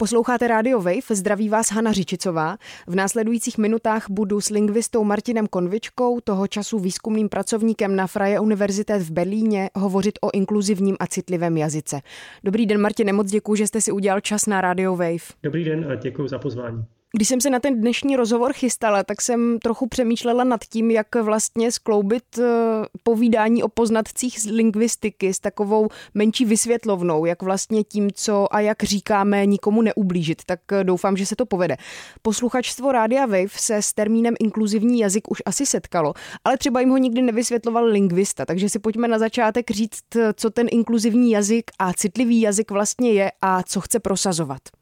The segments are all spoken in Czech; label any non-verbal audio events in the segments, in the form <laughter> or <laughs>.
Posloucháte Radio Wave, zdraví vás Hana Řičicová. V následujících minutách budu s lingvistou Martinem Konvičkou, toho času výzkumným pracovníkem na Freie Universität v Berlíně, hovořit o inkluzivním a citlivém jazyce. Dobrý den, Martine, moc děkuji, že jste si udělal čas na Radio Wave. Dobrý den a děkuji za pozvání. Když jsem se na ten dnešní rozhovor chystala, tak jsem trochu přemýšlela nad tím, jak vlastně skloubit eh, povídání o poznatcích z lingvistiky s takovou menší vysvětlovnou, jak vlastně tím, co a jak říkáme, nikomu neublížit. Tak eh, doufám, že se to povede. Posluchačstvo Rádia Wave se s termínem inkluzivní jazyk už asi setkalo, ale třeba jim ho nikdy nevysvětloval lingvista, takže si pojďme na začátek říct, co ten inkluzivní jazyk a citlivý jazyk vlastně je a co chce prosazovat.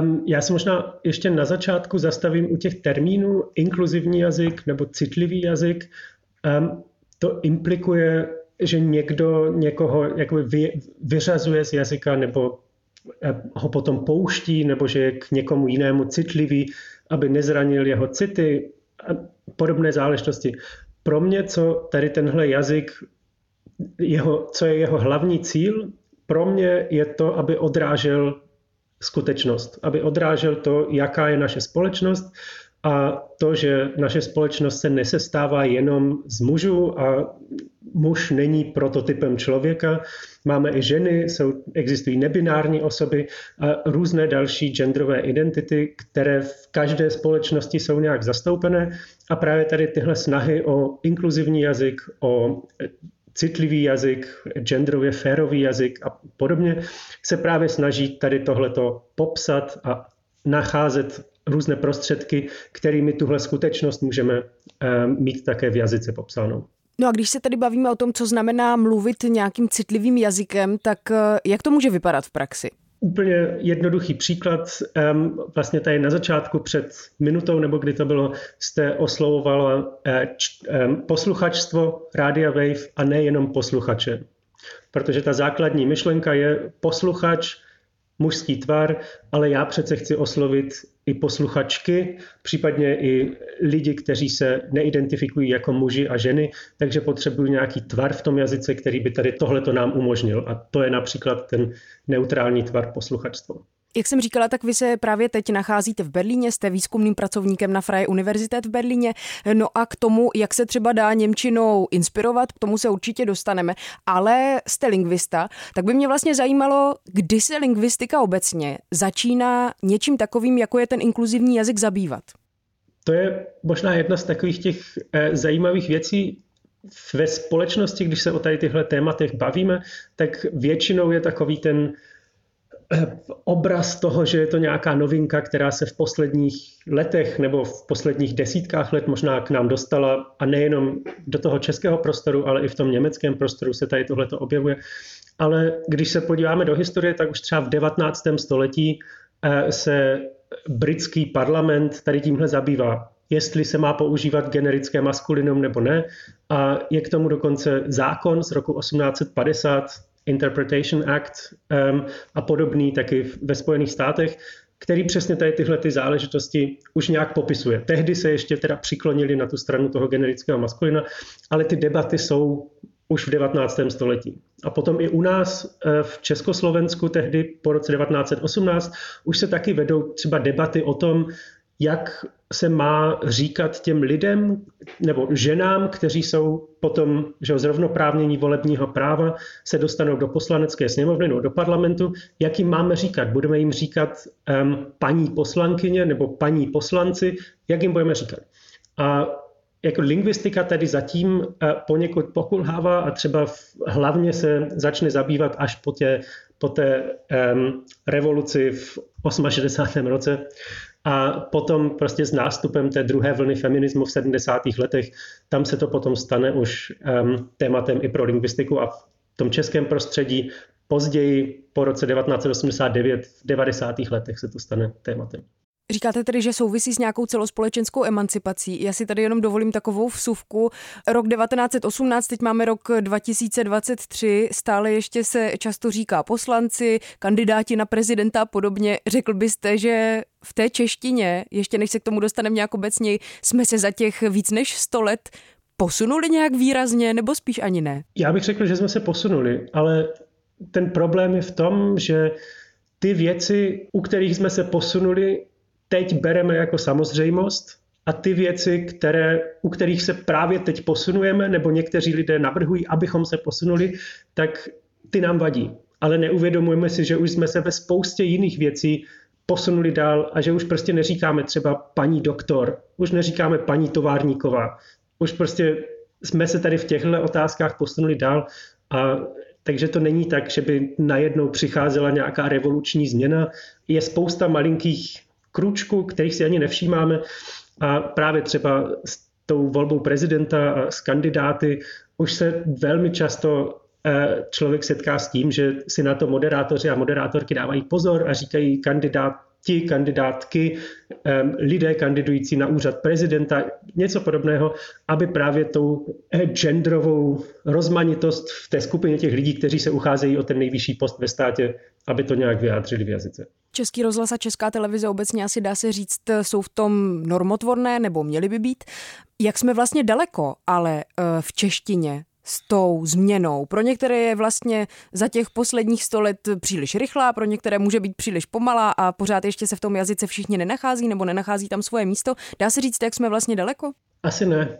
Um, já se možná ještě na začátku zastavím u těch termínů inkluzivní jazyk nebo citlivý jazyk. Um, to implikuje, že někdo někoho jakoby vy, vyřazuje z jazyka nebo ho potom pouští, nebo že je k někomu jinému citlivý, aby nezranil jeho city a podobné záležitosti. Pro mě, co tady tenhle jazyk, jeho, co je jeho hlavní cíl, pro mě je to, aby odrážel skutečnost, aby odrážel to, jaká je naše společnost a to, že naše společnost se nesestává jenom z mužů a muž není prototypem člověka. Máme i ženy, jsou, existují nebinární osoby a různé další genderové identity, které v každé společnosti jsou nějak zastoupené. A právě tady tyhle snahy o inkluzivní jazyk, o citlivý jazyk, genderově férový jazyk a podobně, se právě snaží tady tohleto popsat a nacházet různé prostředky, kterými tuhle skutečnost můžeme eh, mít také v jazyce popsanou. No a když se tady bavíme o tom, co znamená mluvit nějakým citlivým jazykem, tak eh, jak to může vypadat v praxi? Úplně jednoduchý příklad. Vlastně tady na začátku před minutou, nebo kdy to bylo, jste oslovovalo eh, posluchačstvo Rádia Wave a nejenom posluchače. Protože ta základní myšlenka je posluchač, mužský tvar, ale já přece chci oslovit i posluchačky, případně i lidi, kteří se neidentifikují jako muži a ženy, takže potřebují nějaký tvar v tom jazyce, který by tady tohleto nám umožnil. A to je například ten neutrální tvar posluchačstva. Jak jsem říkala, tak vy se právě teď nacházíte v Berlíně, jste výzkumným pracovníkem na Freie Universität v Berlíně. No a k tomu, jak se třeba dá Němčinou inspirovat, k tomu se určitě dostaneme. Ale jste lingvista, tak by mě vlastně zajímalo, kdy se lingvistika obecně začíná něčím takovým, jako je ten inkluzivní jazyk zabývat. To je možná jedna z takových těch eh, zajímavých věcí, ve společnosti, když se o tady těchto tématech bavíme, tak většinou je takový ten obraz toho, že je to nějaká novinka, která se v posledních letech nebo v posledních desítkách let možná k nám dostala a nejenom do toho českého prostoru, ale i v tom německém prostoru se tady tohleto objevuje. Ale když se podíváme do historie, tak už třeba v 19. století eh, se britský parlament tady tímhle zabývá jestli se má používat generické maskulinum nebo ne. A je k tomu dokonce zákon z roku 1850, Interpretation Act um, a podobný taky ve Spojených státech, který přesně tady tyhle ty záležitosti už nějak popisuje. Tehdy se ještě teda přiklonili na tu stranu toho generického maskulina, ale ty debaty jsou už v 19. století. A potom i u nás eh, v Československu tehdy po roce 1918 už se taky vedou třeba debaty o tom, jak se má říkat těm lidem nebo ženám, kteří jsou potom že zrovnoprávnění volebního práva, se dostanou do poslanecké sněmovny nebo do parlamentu, jak jim máme říkat? Budeme jim říkat um, paní poslankyně nebo paní poslanci, jak jim budeme říkat? A jako lingvistika tady zatím uh, poněkud pokulhává a třeba v, hlavně se začne zabývat až po té, po té um, revoluci v 68. roce, a potom prostě s nástupem té druhé vlny feminismu v 70. letech, tam se to potom stane už um, tématem i pro lingvistiku a v tom českém prostředí později po roce 1989, v 90. letech se to stane tématem. Říkáte tedy, že souvisí s nějakou celospolečenskou emancipací. Já si tady jenom dovolím takovou vsuvku. Rok 1918, teď máme rok 2023, stále ještě se často říká poslanci, kandidáti na prezidenta a podobně. Řekl byste, že v té češtině, ještě než se k tomu dostaneme nějak obecně, jsme se za těch víc než 100 let posunuli nějak výrazně, nebo spíš ani ne? Já bych řekl, že jsme se posunuli, ale ten problém je v tom, že ty věci, u kterých jsme se posunuli, teď bereme jako samozřejmost a ty věci, které, u kterých se právě teď posunujeme, nebo někteří lidé navrhují, abychom se posunuli, tak ty nám vadí. Ale neuvědomujeme si, že už jsme se ve spoustě jiných věcí posunuli dál a že už prostě neříkáme třeba paní doktor, už neříkáme paní továrníková, už prostě jsme se tady v těchto otázkách posunuli dál a takže to není tak, že by najednou přicházela nějaká revoluční změna. Je spousta malinkých kručků, kterých si ani nevšímáme. A právě třeba s tou volbou prezidenta a s kandidáty už se velmi často eh, člověk setká s tím, že si na to moderátoři a moderátorky dávají pozor a říkají kandidát, ti kandidátky, lidé kandidující na úřad prezidenta, něco podobného, aby právě tou eh, genderovou rozmanitost v té skupině těch lidí, kteří se ucházejí o ten nejvyšší post ve státě, aby to nějak vyjádřili v jazyce. Český rozhlas a Česká televize obecně asi dá se říct, jsou v tom normotvorné nebo měly by být. Jak jsme vlastně daleko, ale eh, v češtině s tou změnou. Pro některé je vlastně za těch posledních sto let příliš rychlá, pro některé může být příliš pomalá a pořád ještě se v tom jazyce všichni nenachází nebo nenachází tam svoje místo. Dá se říct, jak jsme vlastně daleko? Asi ne.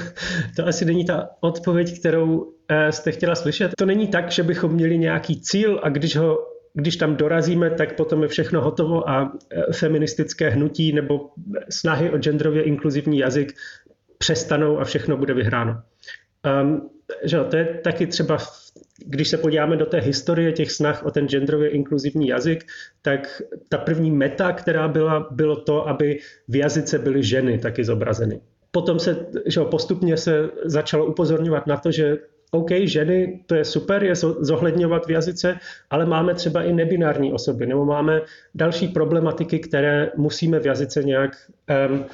<laughs> to asi není ta odpověď, kterou eh, jste chtěla slyšet. To není tak, že bychom měli nějaký cíl a když ho když tam dorazíme, tak potom je všechno hotovo a eh, feministické hnutí nebo snahy o genderově inkluzivní jazyk přestanou a všechno bude vyhráno. Um, že to je taky třeba, když se podíváme do té historie těch snah o ten genderově inkluzivní jazyk, tak ta první meta, která byla, bylo to, aby v jazyce byly ženy taky zobrazeny. Potom se že postupně se začalo upozorňovat na to, že OK, ženy, to je super, je zohledňovat v jazyce, ale máme třeba i nebinární osoby, nebo máme další problematiky, které musíme v jazyce nějak um,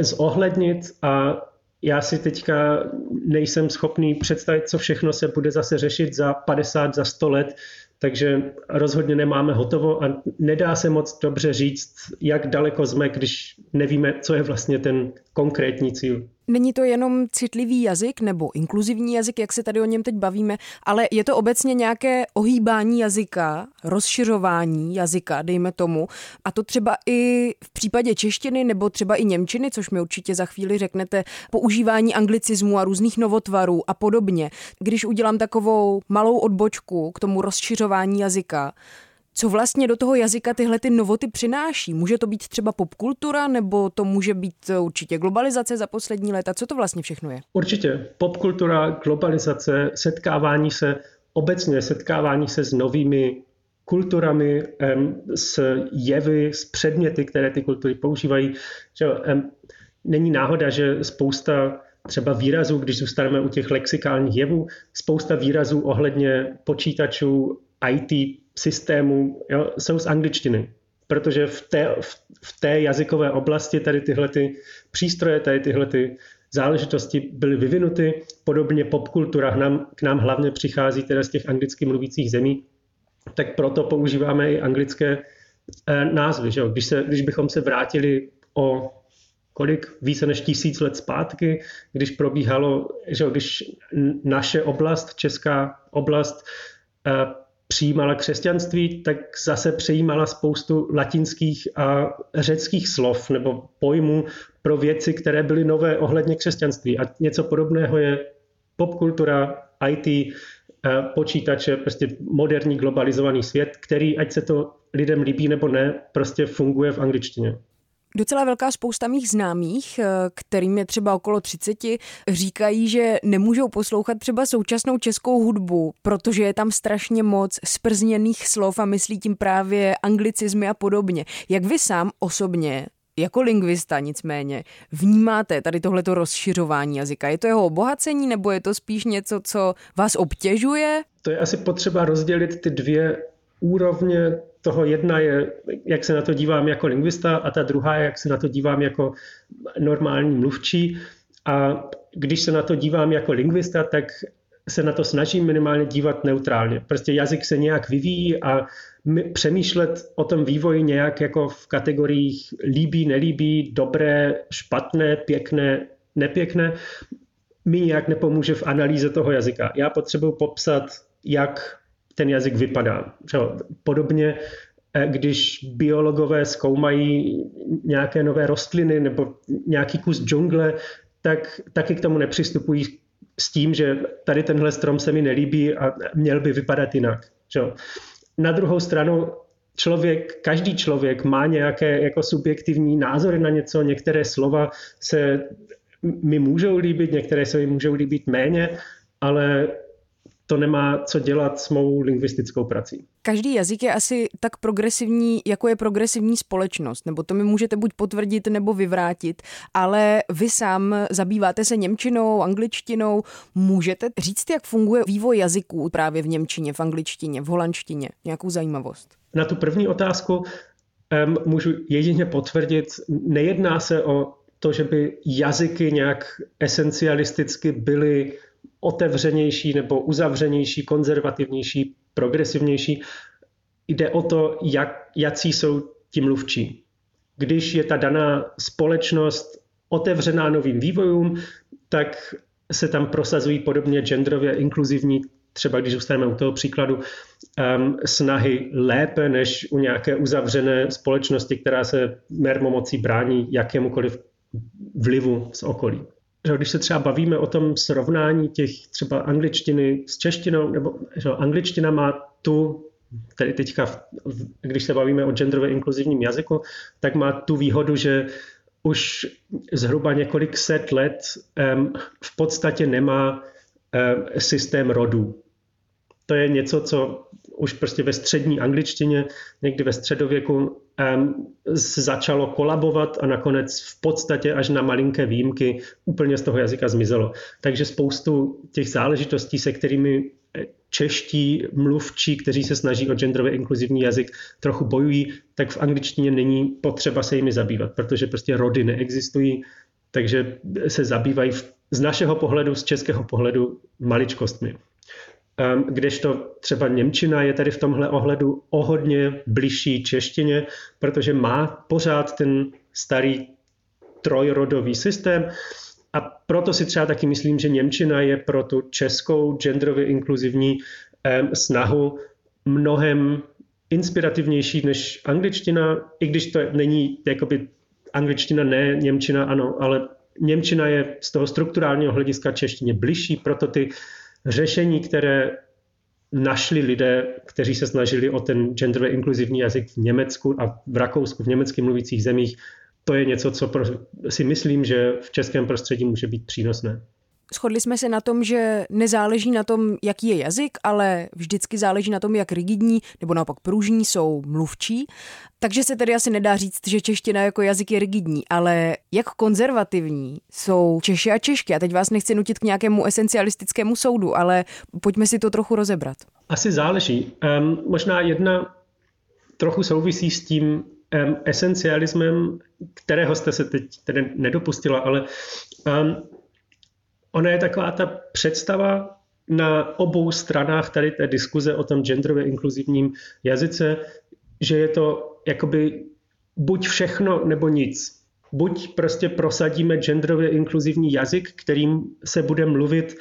zohlednit a já si teďka nejsem schopný představit, co všechno se bude zase řešit za 50, za 100 let, takže rozhodně nemáme hotovo a nedá se moc dobře říct, jak daleko jsme, když nevíme, co je vlastně ten konkrétní cíl. Není to jenom citlivý jazyk nebo inkluzivní jazyk, jak se tady o něm teď bavíme, ale je to obecně nějaké ohýbání jazyka, rozšiřování jazyka, dejme tomu. A to třeba i v případě češtiny nebo třeba i němčiny, což mi určitě za chvíli řeknete, používání anglicismu a různých novotvarů a podobně. Když udělám takovou malou odbočku k tomu rozšiřování jazyka, co vlastně do toho jazyka tyhle ty novoty přináší? Může to být třeba popkultura, nebo to může být eh, určitě globalizace za poslední léta? Co to vlastně všechno je? Určitě. Popkultura, globalizace, setkávání se, obecně setkávání se s novými kulturami, s jevy, s předměty, které ty kultury používají. Není náhoda, že spousta třeba výrazů, když zůstaneme u těch lexikálních jevů, spousta výrazů ohledně počítačů, IT systémů jo, jsou z angličtiny. Protože v té, v, v té jazykové oblasti tady tyhle ty přístroje, tady tyhle ty záležitosti byly vyvinuty. Podobně popkultura k nám, k nám hlavně přichází teda z těch anglicky mluvících zemí, tak proto používáme i anglické eh, názvy. Že? Když, se, když bychom se vrátili o kolik více než tisíc let zpátky, když probíhalo, že když naše oblast, česká oblast, eh, přijímala křesťanství, tak zase přijímala spoustu latinských a řeckých slov nebo pojmů pro věci, které byly nové ohledně křesťanství. A něco podobného je popkultura, IT, eh, počítače, prostě moderní globalizovaný svět, který, ať se to lidem líbí nebo ne, prostě funguje v angličtině. Docela velká spousta mých známých, eh, kterým je třeba okolo 30, říkají, že nemůžou poslouchat třeba současnou českou hudbu, protože je tam strašně moc sprzněných slov a myslí tím právě anglicizmy a podobně. Jak vy sám osobně jako lingvista nicméně vnímáte tady tohleto rozšiřování jazyka? Je to jeho obohacení nebo je to spíš něco, co vás obtěžuje? To je asi potřeba rozdělit ty dvě úrovně toho jedna je, jak se na to dívám jako lingvista a ta druhá je, jak se na to dívám jako normální mluvčí. A když se na to dívám jako lingvista, tak se na to snažím minimálně dívat neutrálně. Prostě jazyk se nějak vyvíjí a přemýšlet o tom vývoji nějak jako v kategoriích líbí, nelíbí, dobré, špatné, pěkné, nepěkné, mi nějak nepomůže v analýze toho jazyka. Já potřebuji popsat, jak ten jazyk vypadá. Podobně eh, když biologové zkoumají nějaké nové rostliny nebo nějaký kus džungle, tak taky k tomu nepřistupují s tím, že tady tenhle strom se mi nelíbí a měl by vypadat jinak. Na druhou stranu člověk, každý člověk má nějaké jako subjektivní názory na něco, některé slova se mi můžou líbit, některé se mi můžou líbit méně, ale to nemá co dělat s mou lingvistickou prací. Každý jazyk je asi tak progresivní, jako je progresivní společnost, nebo to mi můžete buď potvrdit nebo vyvrátit, ale vy sám zabýváte se němčinou, angličtinou. Můžete říct, jak funguje vývoj jazyků právě v němčině, v angličtině, v holandštině? Nějakou zajímavost? Na tu první otázku um, můžu jedině potvrdit, nejedná se o to, že by jazyky nějak esencialisticky byly otevřenější nebo uzavřenější, konzervativnější, progresivnější. Jde o to, jak, jaký jsou ti mluvčí. Když je ta daná společnost otevřená novým vývojům, tak se tam prosazují podobně genderově inkluzivní, třeba když zůstaneme u toho příkladu, um, snahy lépe než u nějaké uzavřené společnosti, která se mermomocí brání jakémukoliv vlivu z okolí že když se třeba bavíme o tom srovnání těch třeba angličtiny s češtinou, nebo že angličtina má tu, tedy teďka, když se bavíme o genderově inkluzivním jazyku, tak má tu výhodu, že už zhruba několik set let um, v podstatě nemá um, systém rodů. To je něco, co už prostě ve střední angličtině, někdy ve středověku, začalo kolabovat a nakonec v podstatě až na malinké výjimky úplně z toho jazyka zmizelo. Takže spoustu těch záležitostí, se kterými eh, čeští mluvčí, kteří se snaží o genderově inkluzivní jazyk, trochu bojují, tak v angličtině není potřeba se jimi zabývat, protože prostě rody neexistují, takže se zabývají z našeho pohledu, z českého pohledu maličkostmi. Ehm, kdežto třeba Němčina je tady v tomhle ohledu o hodně bližší češtině, protože má pořád ten starý trojrodový systém. A proto si třeba taky myslím, že Němčina je pro tu českou genderově inkluzivní ehm, snahu mnohem inspirativnější než angličtina, i když to není jakoby angličtina ne, Němčina ano, ale Němčina je z toho strukturálního hlediska češtině bližší, proto ty řešení, které našli lidé, kteří se snažili o ten genderově inkluzivní jazyk v Německu a v Rakousku, v německy mluvících zemích, to je něco, co si myslím, že v českém prostředí může být přínosné. Shodli jsme se na tom, že nezáleží na tom, jaký je jazyk, ale vždycky záleží na tom, jak rigidní nebo naopak pružní jsou mluvčí. Takže se tedy asi nedá říct, že čeština jako jazyk je rigidní, ale jak konzervativní jsou Češi a Češky. A teď vás nechci nutit k nějakému esencialistickému soudu, ale pojďme si to trochu rozebrat. Asi záleží. Um, možná jedna trochu souvisí s tím um, esencialismem, kterého jste se teď tedy nedopustila, ale um, ona je taková ta představa na obou stranách tady té diskuze o tom genderově inkluzivním jazyce, že je to jakoby buď všechno nebo nic. Buď prostě prosadíme genderově inkluzivní jazyk, kterým se bude mluvit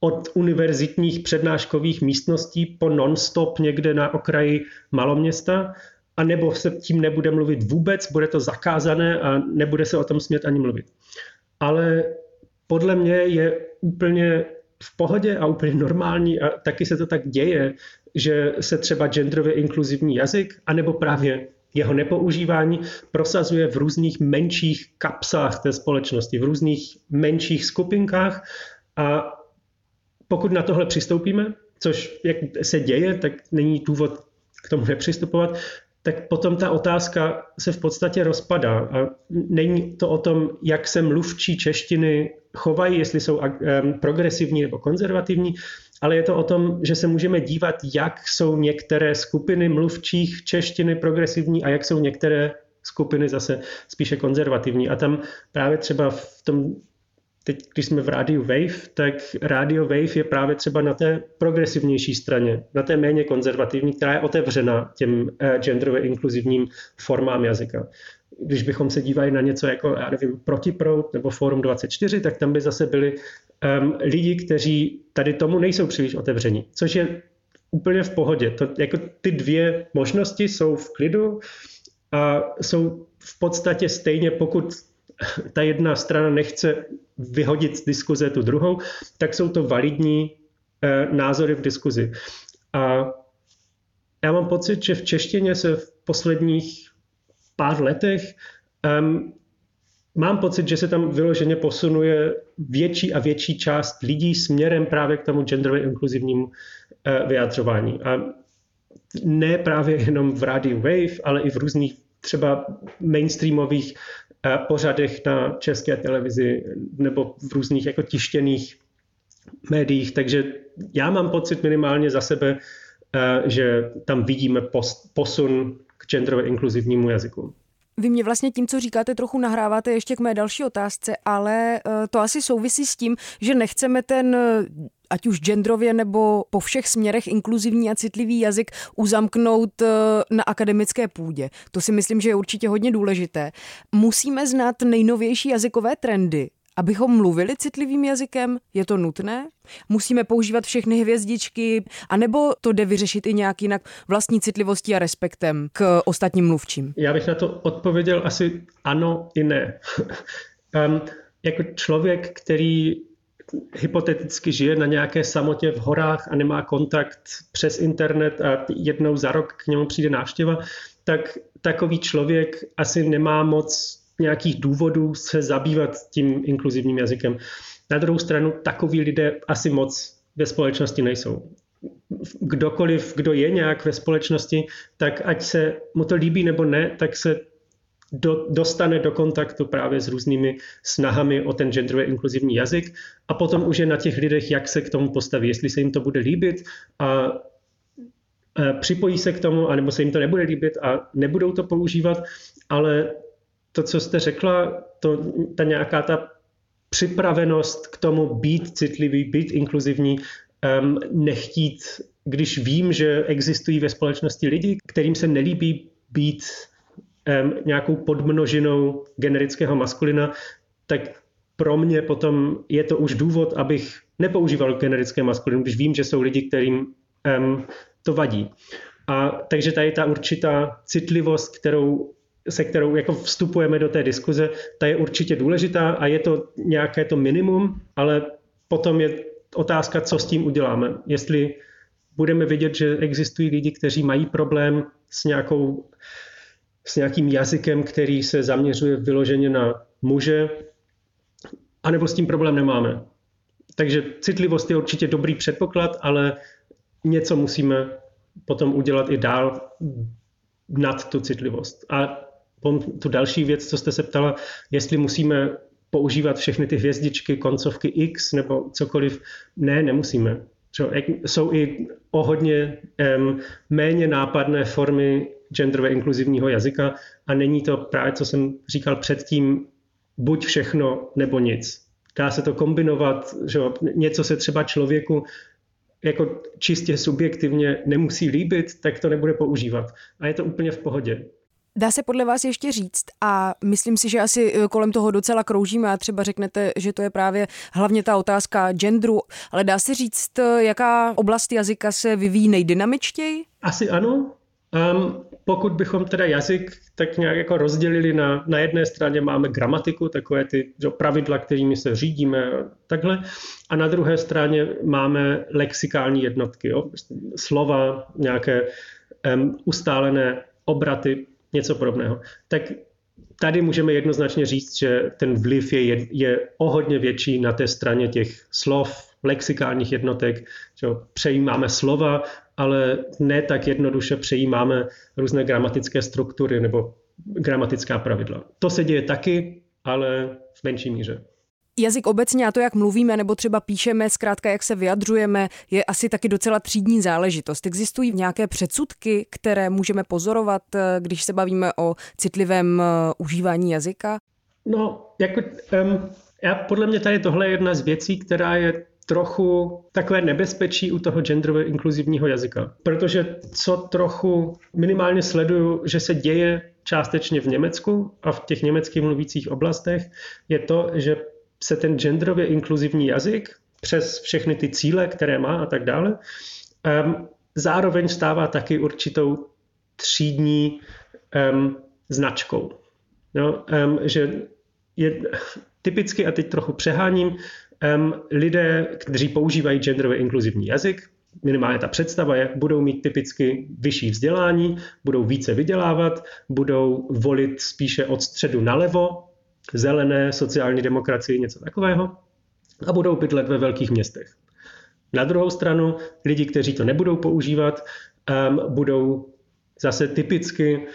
od univerzitních přednáškových místností po non-stop někde na okraji maloměsta, a nebo se tím nebude mluvit vůbec, bude to zakázané a nebude se o tom smět ani mluvit. Ale podle mě je úplně v pohodě a úplně normální a taky se to tak děje, že se třeba genderově inkluzivní jazyk, anebo právě jeho nepoužívání prosazuje v různých menších kapsách té společnosti, v různých menších skupinkách. A pokud na tohle přistoupíme, což jak se děje, tak není důvod k tomu nepřistupovat, tak potom ta otázka se v podstatě rozpadá. A není to o tom, jak se mluvčí češtiny chovají, jestli jsou progresivní nebo konzervativní, ale je to o tom, že se můžeme dívat, jak jsou některé skupiny mluvčích češtiny progresivní a jak jsou některé skupiny zase spíše konzervativní. A tam právě třeba v tom teď, když jsme v rádiu Wave, tak rádio Wave je právě třeba na té progresivnější straně, na té méně konzervativní, která je otevřena těm eh, genderově inkluzivním formám jazyka. Když bychom se dívali na něco jako, já nevím, Protiprout nebo Forum 24, tak tam by zase byli um, lidi, kteří tady tomu nejsou příliš otevření, což je úplně v pohodě. To, jako ty dvě možnosti jsou v klidu a jsou v podstatě stejně, pokud ta jedna strana nechce vyhodit z diskuze tu druhou, tak jsou to validní eh, názory v diskuzi. A já mám pocit, že v češtině se v posledních pár letech um, mám pocit, že se tam vyloženě posunuje větší a větší část lidí směrem právě k tomu genderově inkluzivnímu uh, vyjadřování. A ne právě jenom v rádiu Wave, ale i v různých třeba mainstreamových pořadech na české televizi nebo v různých jako tištěných médiích. Takže já mám pocit minimálně za sebe, uh, že tam vidíme posun k genderově inkluzivnímu jazyku. Vy mě vlastně tím, co říkáte, trochu nahráváte ještě k mé další otázce, ale eh, to asi souvisí s tím, že nechceme ten eh, ať už genderově nebo po všech směrech inkluzivní a citlivý jazyk uzamknout eh, na akademické půdě. To si myslím, že je určitě hodně důležité. Musíme znát nejnovější jazykové trendy, Abychom mluvili citlivým jazykem, je to nutné? Musíme používat všechny hvězdičky, anebo to jde vyřešit i nějak jinak vlastní citlivostí a respektem k ostatním mluvčím? Já bych na to odpověděl asi ano i ne. <laughs> um, jako člověk, který hypoteticky žije na nějaké samotě v horách a nemá kontakt přes internet a jednou za rok k němu přijde návštěva, tak takový člověk asi nemá moc nějakých důvodů se zabývat tím inkluzivním jazykem. Na druhou stranu takoví lidé asi moc ve společnosti nejsou. Kdokoliv, kdo je nějak ve společnosti, tak ať se mu to líbí nebo ne, tak se do, dostane do kontaktu právě s různými snahami o ten genderově inkluzivní jazyk a potom už je na těch lidech, jak se k tomu postaví, jestli se jim to bude líbit a připojí se k tomu, anebo se jim to nebude líbit a nebudou to používat, ale to, co jste řekla, to, ta nějaká ta připravenost k tomu být citlivý, být inkluzivní, um, nechtít, když vím, že existují ve společnosti lidi, kterým se nelíbí být nějakou podmnožinou generického maskulina, tak pro mě potom je to už důvod, abych nepoužíval generické maskulinu, když vím, že jsou lidi, kterým um, to vadí. A takže tady ta určitá citlivost, kterou se kterou jako vstupujeme do té diskuze, ta je určitě důležitá a je to nějaké to minimum, ale potom je otázka, co s tím uděláme. Jestli budeme vidět, že existují lidi, kteří mají problém s, nějakou, s nějakým jazykem, který se zaměřuje vyloženě na muže, anebo s tím problém nemáme. Takže citlivost je určitě dobrý předpoklad, ale něco musíme potom udělat i dál nad tu citlivost. A tu další věc, co jste se ptala, jestli musíme používat všechny ty hvězdičky, koncovky X nebo cokoliv. Ne, nemusíme. Jsou i o hodně um, méně nápadné formy genderově inkluzivního jazyka a není to právě, co jsem říkal předtím, buď všechno nebo nic. Dá se to kombinovat, že něco se třeba člověku jako čistě subjektivně nemusí líbit, tak to nebude používat. A je to úplně v pohodě. Dá se podle vás ještě říct a myslím si, že asi eh, kolem toho docela kroužíme a třeba řeknete, že to je právě hlavně ta otázka genderu, ale dá se říct, eh, jaká oblast jazyka se vyvíjí nejdynamičtěji? Asi ano. Um, pokud bychom teda jazyk tak nějak jako rozdělili na, na jedné straně máme gramatiku, takové ty že, pravidla, kterými se řídíme takhle, a na druhé straně máme lexikální jednotky, jo, slova, nějaké um, ustálené obraty, něco podobného. Tak tady můžeme jednoznačně říct, že ten vliv je, je o hodně větší na té straně těch slov, lexikálních jednotek. Že přejímáme slova, ale ne tak jednoduše přejímáme různé gramatické struktury nebo gramatická pravidla. To se děje taky, ale v menší míře. Jazyk obecně a to, jak mluvíme nebo třeba píšeme, zkrátka jak se vyjadřujeme, je asi taky docela třídní záležitost. Existují nějaké předsudky, které můžeme pozorovat, když se bavíme o citlivém eh, užívání jazyka? No, jako, um, já, podle mě tady tohle je jedna z věcí, která je trochu takové nebezpečí u toho genderově inkluzivního jazyka. Protože co trochu minimálně sleduju, že se děje částečně v Německu a v těch německých mluvících oblastech, je to, že se ten genderově inkluzivní jazyk přes všechny ty cíle, které má a tak dále, um, zároveň stává taky určitou třídní um, značkou. No, um, že je typicky, a teď trochu přeháním, um, lidé, kteří používají genderově inkluzivní jazyk, minimálně ta představa je, budou mít typicky vyšší vzdělání, budou více vydělávat, budou volit spíše od středu nalevo, zelené, sociální demokracii, něco takového, a budou bydlet ve velkých městech. Na druhou stranu, lidi, kteří to nebudou používat, um, budou zase typicky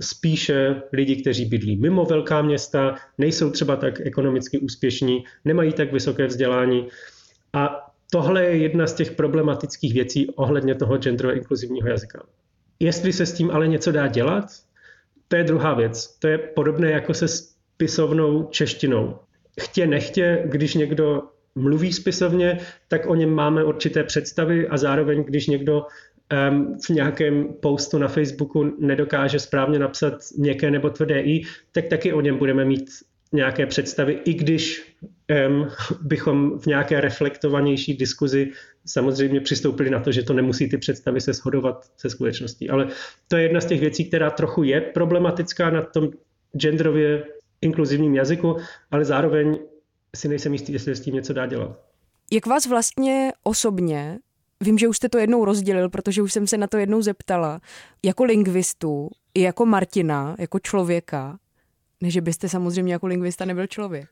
spíše lidi, kteří bydlí mimo velká města, nejsou třeba tak ekonomicky úspěšní, nemají tak vysoké vzdělání. A tohle je jedna z těch problematických věcí ohledně toho genderově inkluzivního jazyka. Jestli se s tím ale něco dá dělat, to je druhá věc. To je podobné jako se spisovnou češtinou. Chtě nechtě, když někdo mluví spisovně, tak o něm máme určité představy a zároveň, když někdo v nějakém postu na Facebooku nedokáže správně napsat měkké nebo tvrdé i, tak taky o něm budeme mít nějaké představy, i když um, <laughs> bychom v nějaké reflektovanější diskuzi samozřejmě přistoupili na to, že to nemusí ty představy se shodovat se skutečností. Ale to je jedna z těch věcí, která trochu je problematická na tom genderově inkluzivním jazyku, ale zároveň si nejsem jistý, jestli s tím něco dá dělat. Jak vás vlastně osobně, vím, že už jste to jednou rozdělil, protože už jsem se na to jednou zeptala, jako lingvistu i jako Martina, jako člověka, než že byste samozřejmě jako lingvista nebyl člověk.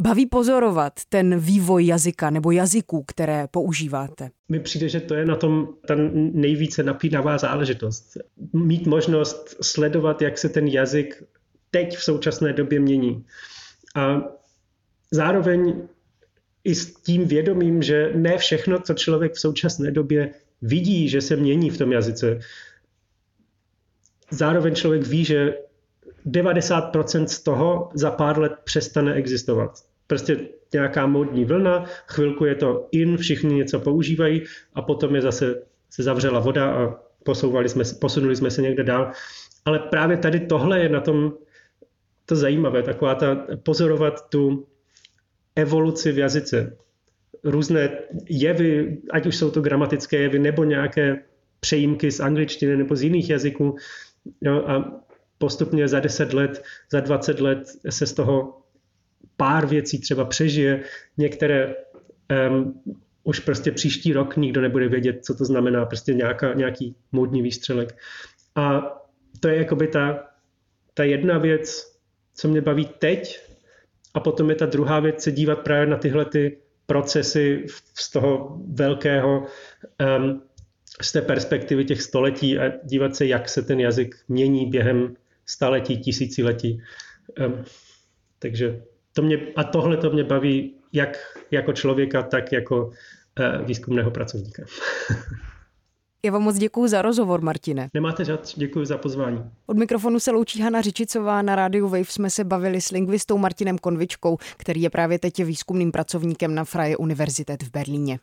Baví pozorovat ten vývoj jazyka nebo jazyků, které používáte? Mi přijde, že to je na tom ta nejvíce napínavá záležitost. Mít možnost sledovat, jak se ten jazyk teď v současné době mění. A zároveň i s tím vědomím, že ne všechno, co člověk v současné době vidí, že se mění v tom jazyce. Zároveň člověk ví, že 90% z toho za pár let přestane existovat. Prostě nějaká módní vlna, chvilku je to in, všichni něco používají a potom je zase se zavřela voda a posouvali jsme, posunuli jsme se někde dál. Ale právě tady tohle je na tom to zajímavé, taková ta pozorovat tu evoluci v jazyce. Různé jevy, ať už jsou to gramatické jevy, nebo nějaké přejímky z angličtiny nebo z jiných jazyků. Jo, a postupně za 10 let, za 20 let se z toho pár věcí třeba přežije. Některé um, už prostě příští rok nikdo nebude vědět, co to znamená, prostě nějaká, nějaký módní výstřelek. A to je jakoby ta, ta jedna věc, co mě baví teď, a potom je ta druhá věc se dívat právě na tyhle ty procesy z toho velkého, um, z té perspektivy těch století a dívat se, jak se ten jazyk mění během staletí, tisíciletí. Um, takže to mě, a tohle to mě baví jak jako člověka, tak jako uh, výzkumného pracovníka. <laughs> Já vám moc děkuji za rozhovor, Martine. Nemáte žád, děkuji za pozvání. Od mikrofonu se loučí Hana Řičicová. Na rádiu Wave jsme se bavili s lingvistou Martinem Konvičkou, který je právě teď výzkumným pracovníkem na Freie Universität v Berlíně.